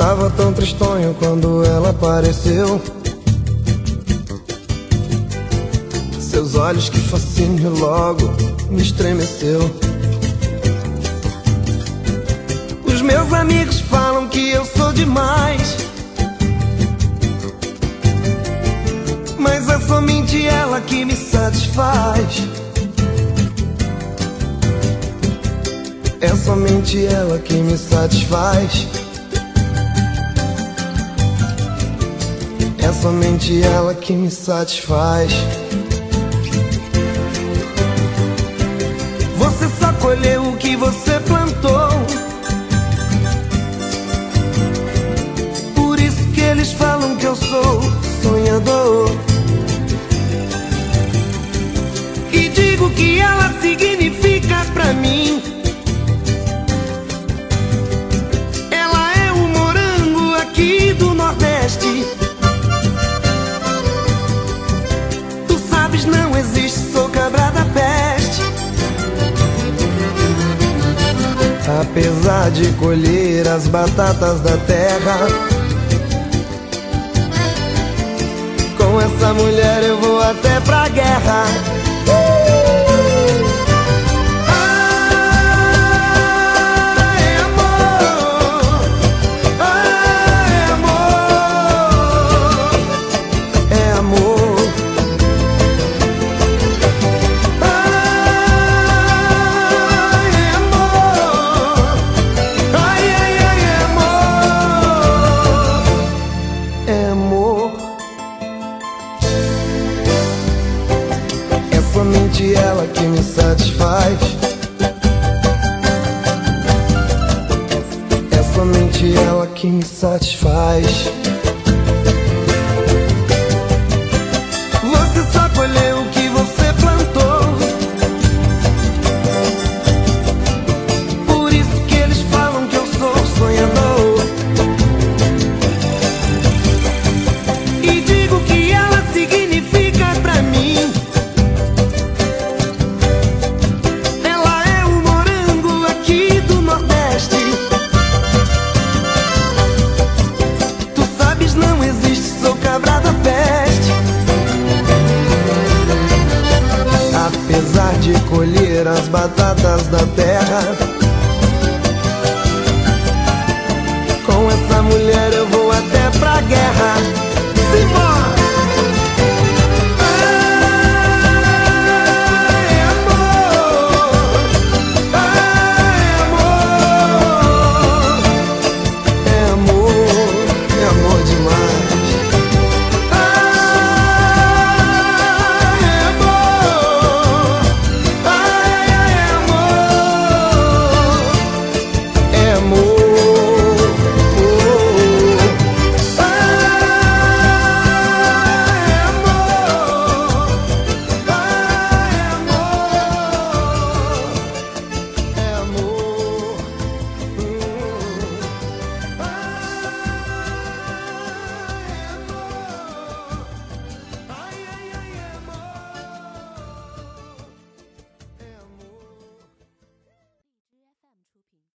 Tava tão tristonho quando ela apareceu. Seus olhos que fascínio logo me estremeceu. Os meus amigos falam que eu sou demais. Mas é somente ela que me satisfaz. É somente ela que me satisfaz. É somente ela que me satisfaz. Você só colheu o que você plantou. Por isso que eles falam que eu sou sonhador. E digo que ela significa pra mim. Ela é o morango aqui do Nordeste. Sabes, não existe, sou cabra da peste. Apesar de colher as batatas da terra, com essa mulher eu vou até pra guerra. Somente ela que me satisfaz. É somente ela que me satisfaz. As batatas da terra, com essa mulher eu vou